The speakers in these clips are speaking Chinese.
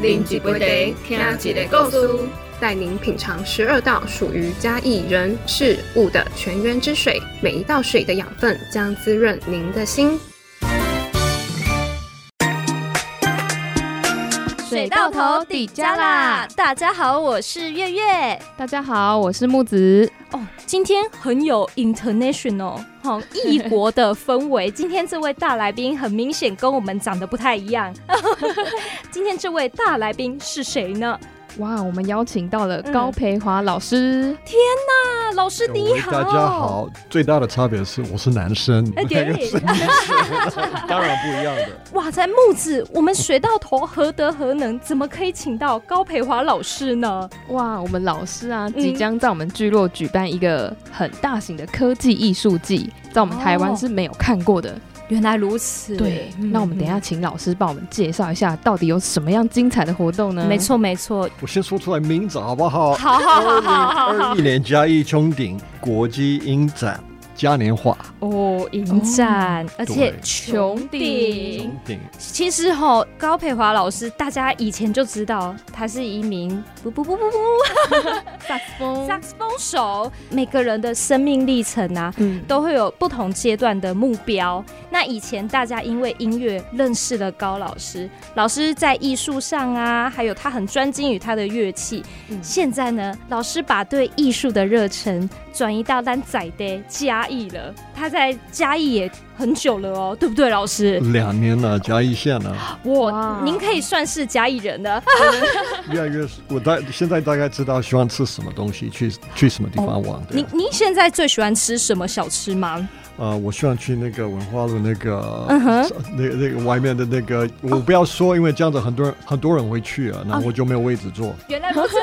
零几杯茶，听几个故事，带您品尝十二道属于嘉义人事物的泉源之水，每一道水的养分将滋润您的心。水到头底加啦！大家好，我是月月。大家好，我是木子。哦，今天很有 international 异国的氛围。今天这位大来宾很明显跟我们长得不太一样。今天这位大来宾是谁呢？哇，我们邀请到了高培华老师。天哪，老师你好！大家好，最大的差别是我是男生，你们两个是女生，当然不一样的。哇，在木子，我们水到头何德何能，怎么可以请到高培华老师呢？哇，我们老师啊，即将在我们聚落举办一个很大型的科技艺术季，在我们台湾是没有看过的。原来如此，对，那我们等一下请老师帮我们介绍一下，到底有什么样精彩的活动呢？没错，没错，我先说出来名字好不好？好好好好好，二一年嘉义穹顶国际影展。嘉年华哦，影展，而且穹顶。其实哈，高培华老师，大家以前就知道他是一名不不不不不萨克斯风萨克斯风手。每个人的生命历程啊，都会有不同阶段的目标。那以前大家因为音乐认识了高老师，老师在艺术上啊，还有他很专精于他的乐器。现在呢，老师把对艺术的热忱转移到单仔的嘉义了。他在嘉义也很久了哦，对不对，老师？两年了，嘉义县了。我，您可以算是嘉义人了。越来越，我大现在大概知道喜欢吃什么东西，去去什么地方玩。您您现在最喜欢吃什么小吃吗？呃，我希望去那个文化路那个，那那个外面的那个，我不要说，因为这样子很多人很多人会去啊，那我就没有位置坐。原来不是，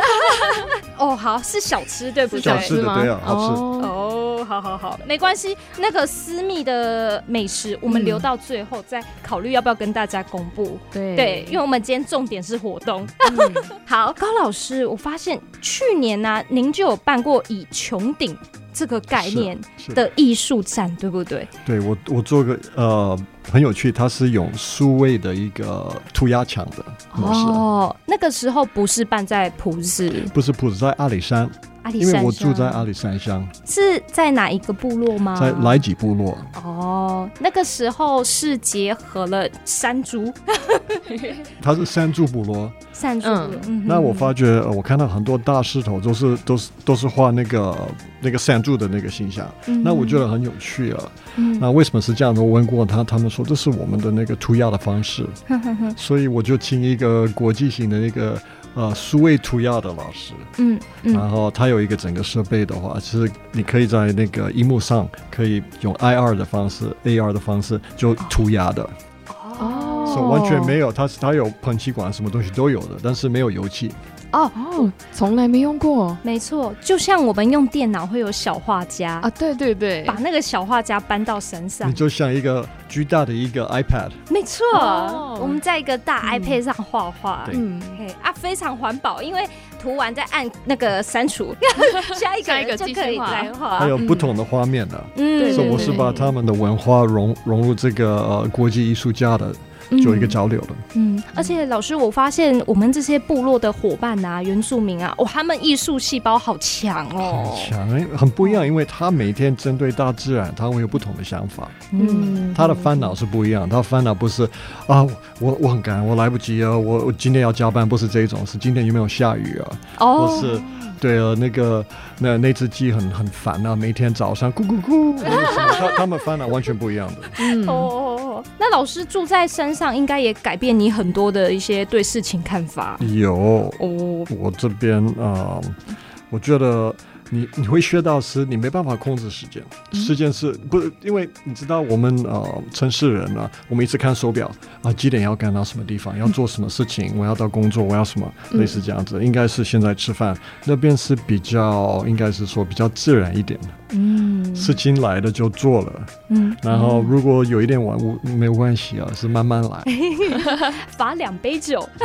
哦，好，是小吃对不对？小吃的对啊，好吃。哦，好好好，没关系，那个私密的美食我们留到最后再考虑要不要跟大家公布。对对，因为我们今天重点是活动。好，高老师，我发现去年呢，您就有办过以穹顶。这个概念的艺术展，对不对？对我，我做个呃很有趣，它是用数位的一个涂鸦墙的模式。哦，那个时候不是办在普子，不是普子，在阿里山。因为我住在阿里山乡，是在哪一个部落吗？在来吉部落。哦，那个时候是结合了山猪，它是山猪部落。山猪，那我发觉，我看到很多大石头都是都是都是画那个那个山猪的那个形象，那我觉得很有趣啊。那为什么是这样的？我问过他，他们说这是我们的那个涂鸦的方式，所以我就请一个国际型的那个。呃，数位涂鸦的老师，嗯，然后他有一个整个设备的话，其实你可以在那个荧幕上可以用 I R 的方式、A R 的方式就涂鸦的，哦，完全没有，它它有喷漆管，什么东西都有的，但是没有油漆。哦哦，从来没用过。没错，就像我们用电脑会有小画家。啊，对对对，把那个小画家搬到身上，你就像一个巨大的一个 iPad。没错，我们在一个大 iPad 上画画，嗯，啊，非常环保，因为涂完再按那个删除，下一个一个就可以再画。还有不同的画面呢，嗯，所以我是把他们的文化融融入这个呃国际艺术家的。就一个交流了。嗯，而且老师，我发现我们这些部落的伙伴啊，原住民啊，哇，他们艺术细胞好强哦，很强，很不一样，因为他每天针对大自然，他会有不同的想法。嗯，他的烦恼是不一样，他烦恼不是啊，我我很赶，我来不及啊，我我今天要加班，不是这种，是今天有没有下雨啊？哦，是。对啊，那个那那只鸡很很烦啊，每天早上咕咕咕，他他们烦恼完全不一样的。嗯老师住在山上，应该也改变你很多的一些对事情看法。有哦，我这边啊，我觉得。你你会学到是，你没办法控制时间，时间是不？因为你知道我们呃城市人呢，我们一直看手表啊，几点要赶到什么地方，要做什么事情，我要到工作，我要什么，类似这样子。应该是现在吃饭那边是比较，应该是说比较自然一点的。嗯，事情来了就做了。嗯，然后如果有一点晚，误，没有关系啊，是慢慢来。罚两杯酒，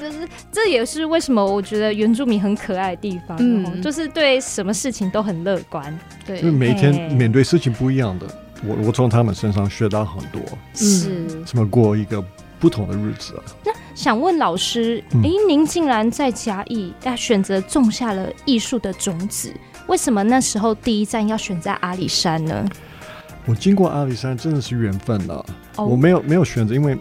就是这也是为什么我觉得原住民很可爱的地方。嗯，就是对什么事情都很乐观。对，因为每天面对事情不一样的，我我从他们身上学到很多。是，怎么过一个不同的日子啊？那想问老师，哎，您竟然在嘉义要选择种下了艺术的种子，为什么那时候第一站要选在阿里山呢？我经过阿里山真的是缘分了，我没有没有选择，因为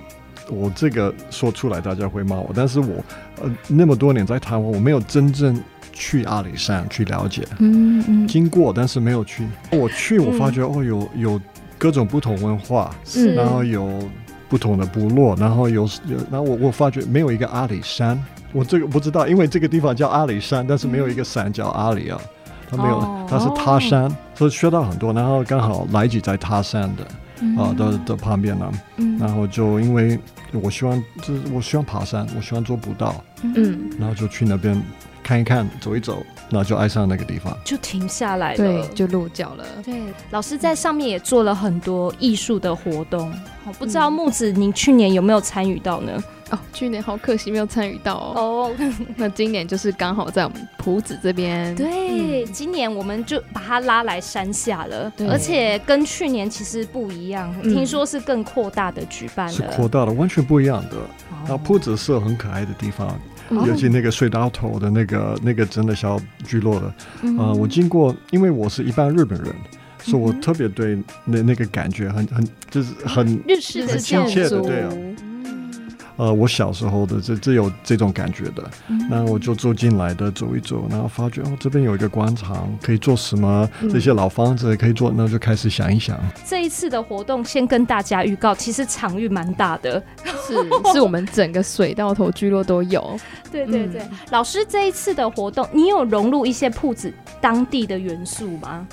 我这个说出来大家会骂我，但是我呃那么多年在台湾，我没有真正去阿里山去了解，嗯嗯，经过但是没有去，我去我发觉哦有有各种不同文化，是，然后有不同的部落，然后有有，然后我我发觉没有一个阿里山，我这个不知道，因为这个地方叫阿里山，但是没有一个山叫阿里啊。没有，他是他山，所以学到很多。然后刚好来吉在他山的啊的的旁边呢，然后就因为我希望，就是我喜欢爬山，我喜欢做步道，嗯，然后就去那边看一看，走一走，然后就爱上那个地方，就停下来了，对，就落脚了。对，老师在上面也做了很多艺术的活动。我，不知道木子，您去年有没有参与到呢？哦，去年好可惜没有参与到哦。哦，那今年就是刚好在我们埔子这边。对，今年我们就把它拉来山下了，而且跟去年其实不一样，听说是更扩大的举办了，是扩大的，完全不一样的。然后埔子是很可爱的地方，尤其那个隧道头的那个那个真的小聚落的。啊，我经过，因为我是一般日本人，所以我特别对那那个感觉很很就是很日式的亲切的，对啊。呃，我小时候的这这有这种感觉的，那我就走进来的走一走，然后发觉哦，这边有一个广场，可以做什么？这些老房子可以做，那就开始想一想。这一次的活动，先跟大家预告，其实场域蛮大的，是是我们整个水稻头聚落都有。对对对，老师这一次的活动，你有融入一些铺子当地的元素吗？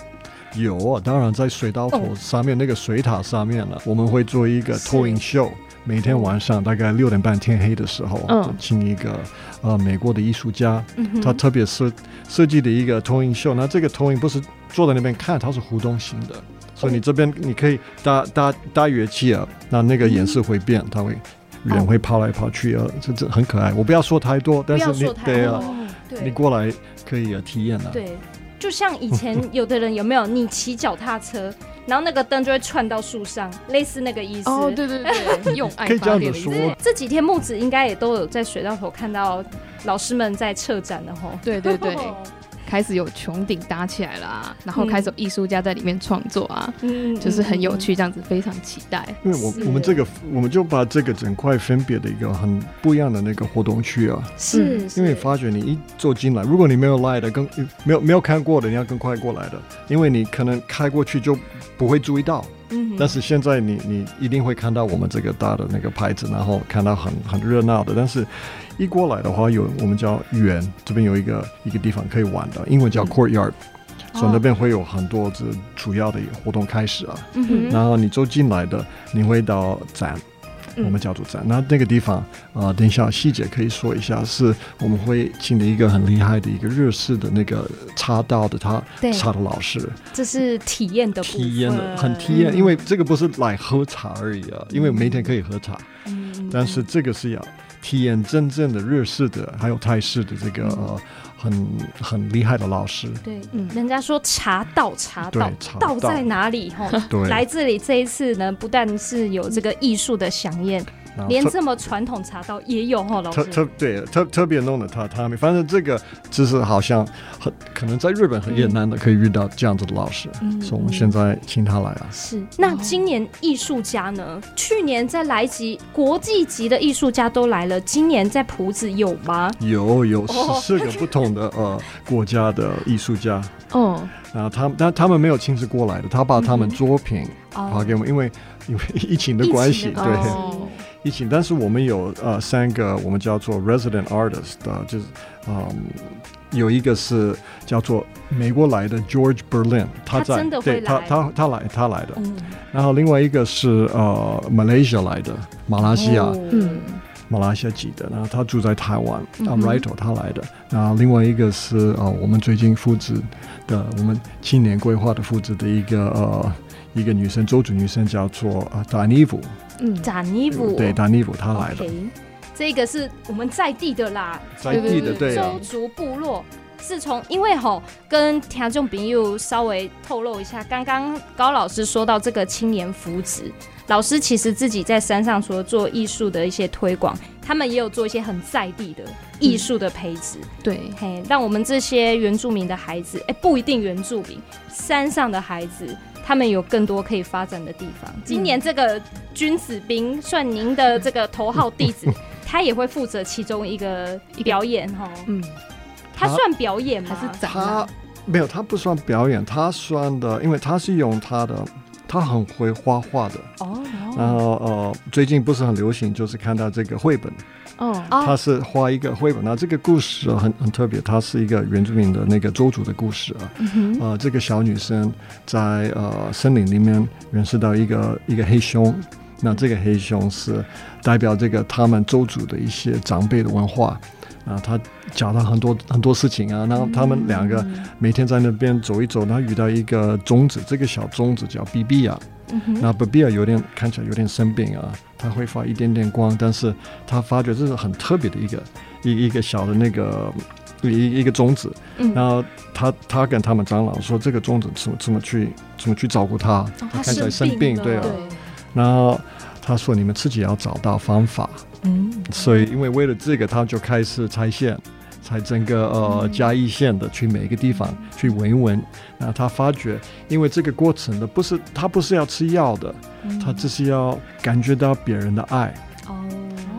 有啊，当然在水稻头上面那个水塔上面了，我们会做一个投影秀。每天晚上大概六点半天黑的时候，请一个呃美国的艺术家，他特别设设计的一个投影秀。那这个投影不是坐在那边看，它是互动型的，所以你这边你可以搭搭搭乐器啊，那那个颜色会变，它会人会跑来跑去啊，这这很可爱。我不要说太多，但是你对啊，你过来可以体验了。对，就像以前有的人有没有？你骑脚踏车。然后那个灯就会串到树上，类似那个意思。哦，对对对，用爱发电这。这几天木子应该也都有在水稻头看到老师们在策展的吼。对对对。开始有穹顶搭起来了啊，然后开始有艺术家在里面创作啊，嗯，就是很有趣，这样子非常期待。因为我我们这个我们就把这个整块分别的一个很不一样的那个活动区啊，是，因为发觉你一坐进来，如果你没有来的，更没有没有看过的，你要更快过来的，因为你可能开过去就不会注意到。嗯，但是现在你你一定会看到我们这个大的那个牌子，然后看到很很热闹的，但是。一过来的话，有我们叫园，这边有一个一个地方可以玩的，英文叫 courtyard，所以那边会有很多这主要的活动开始啊。然后你走进来的，你会到展，我们叫做展。那那个地方啊，等一下细节可以说一下，是我们会请的一个很厉害的一个日式的那个茶道的他茶的老师。这是体验的体验的很体验，因为这个不是来喝茶而已啊，因为每天可以喝茶，但是这个是要。体验真正的日式的，还有泰式的这个呃很很厉害的老师。对，嗯，人家说茶道，茶道，道在哪里？哈，对，来这里这一次呢，不但是有这个艺术的飨宴。连这么传统茶道也有哈，老师。特特对特特别弄的他他们，反正这个就是好像很可能在日本很难的可以遇到这样子的老师，所以我们现在请他来啊。是，那今年艺术家呢？去年在来吉国际级的艺术家都来了，今年在浦子有吗？有有十四个不同的呃国家的艺术家 哦，然后他们但他们没有亲自过来的，他把他们作品发给我们，因为因为 疫情的关系，对。一起，但是我们有呃三个，我们叫做 resident artist 的，就是嗯，有一个是叫做美国来的 George Berlin，他在对他他他来他来的，然后另外一个是呃 Malaysia 来的马来西亚，嗯，马来西亚籍的，然后他住在台湾，啊 Rito 他来的，然后另外一个是呃我们最近复制的，我们青年规划的复制的一个呃一个女生，周主女生叫做啊 Danivu。嗯，达尼夫对达尼夫他来的，这个是我们在地的啦，在地的对周族部落是从因为吼跟听众朋友稍微透露一下，刚刚高老师说到这个青年福祉，老师其实自己在山上除了做艺术的一些推广，他们也有做一些很在地的艺术的培植，对，嘿，让我们这些原住民的孩子，哎，不一定原住民，山上的孩子。他们有更多可以发展的地方。今年这个君子兵算您的这个头号弟子，他也会负责其中一个表演哈。嗯，他算表演吗？还是展他没有，他不算表演，他算的，因为他是用他的，他很会画画的。哦。然后呃，最近不是很流行，就是看到这个绘本。哦，它是画一个绘本，那这个故事很很特别，它是一个原住民的那个州族的故事啊。呃，这个小女生在呃森林里面认识到一个一个黑熊，那这个黑熊是代表这个他们州族的一些长辈的文化啊。他讲了很多很多事情啊，然后他们两个每天在那边走一走，然后遇到一个种子，这个小种子叫 B B 啊。那 Babia 有点看起来有点生病啊。它会发一点点光，但是他发觉这是很特别的一个一一个小的那个一一个种子，嗯然后他他跟他们长老说这个种子怎么怎么去怎么去照顾它，它看起来生病，对啊，然后他说你们自己要找到方法，嗯，所以因为为了这个，他就开始拆线。才整个呃嘉义县的去每一个地方去闻一闻，那他发觉，因为这个过程的不是他不是要吃药的，他只是要感觉到别人的爱。哦，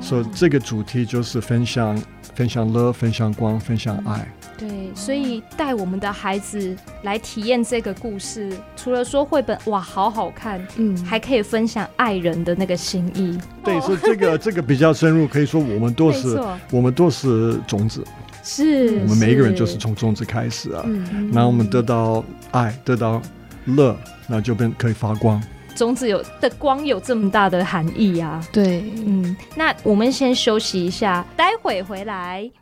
所以这个主题就是分享分享乐，分享光，分享爱。对，所以带我们的孩子来体验这个故事，除了说绘本哇好好看，嗯，还可以分享爱人的那个心意。对，所以这个这个比较深入，可以说我们都是我们都是种子。是我们每一个人就是从种子开始啊，然后我们得到爱，得到乐，那就变可以发光。种子有的光有这么大的含义啊！对，嗯，那我们先休息一下，待会回来。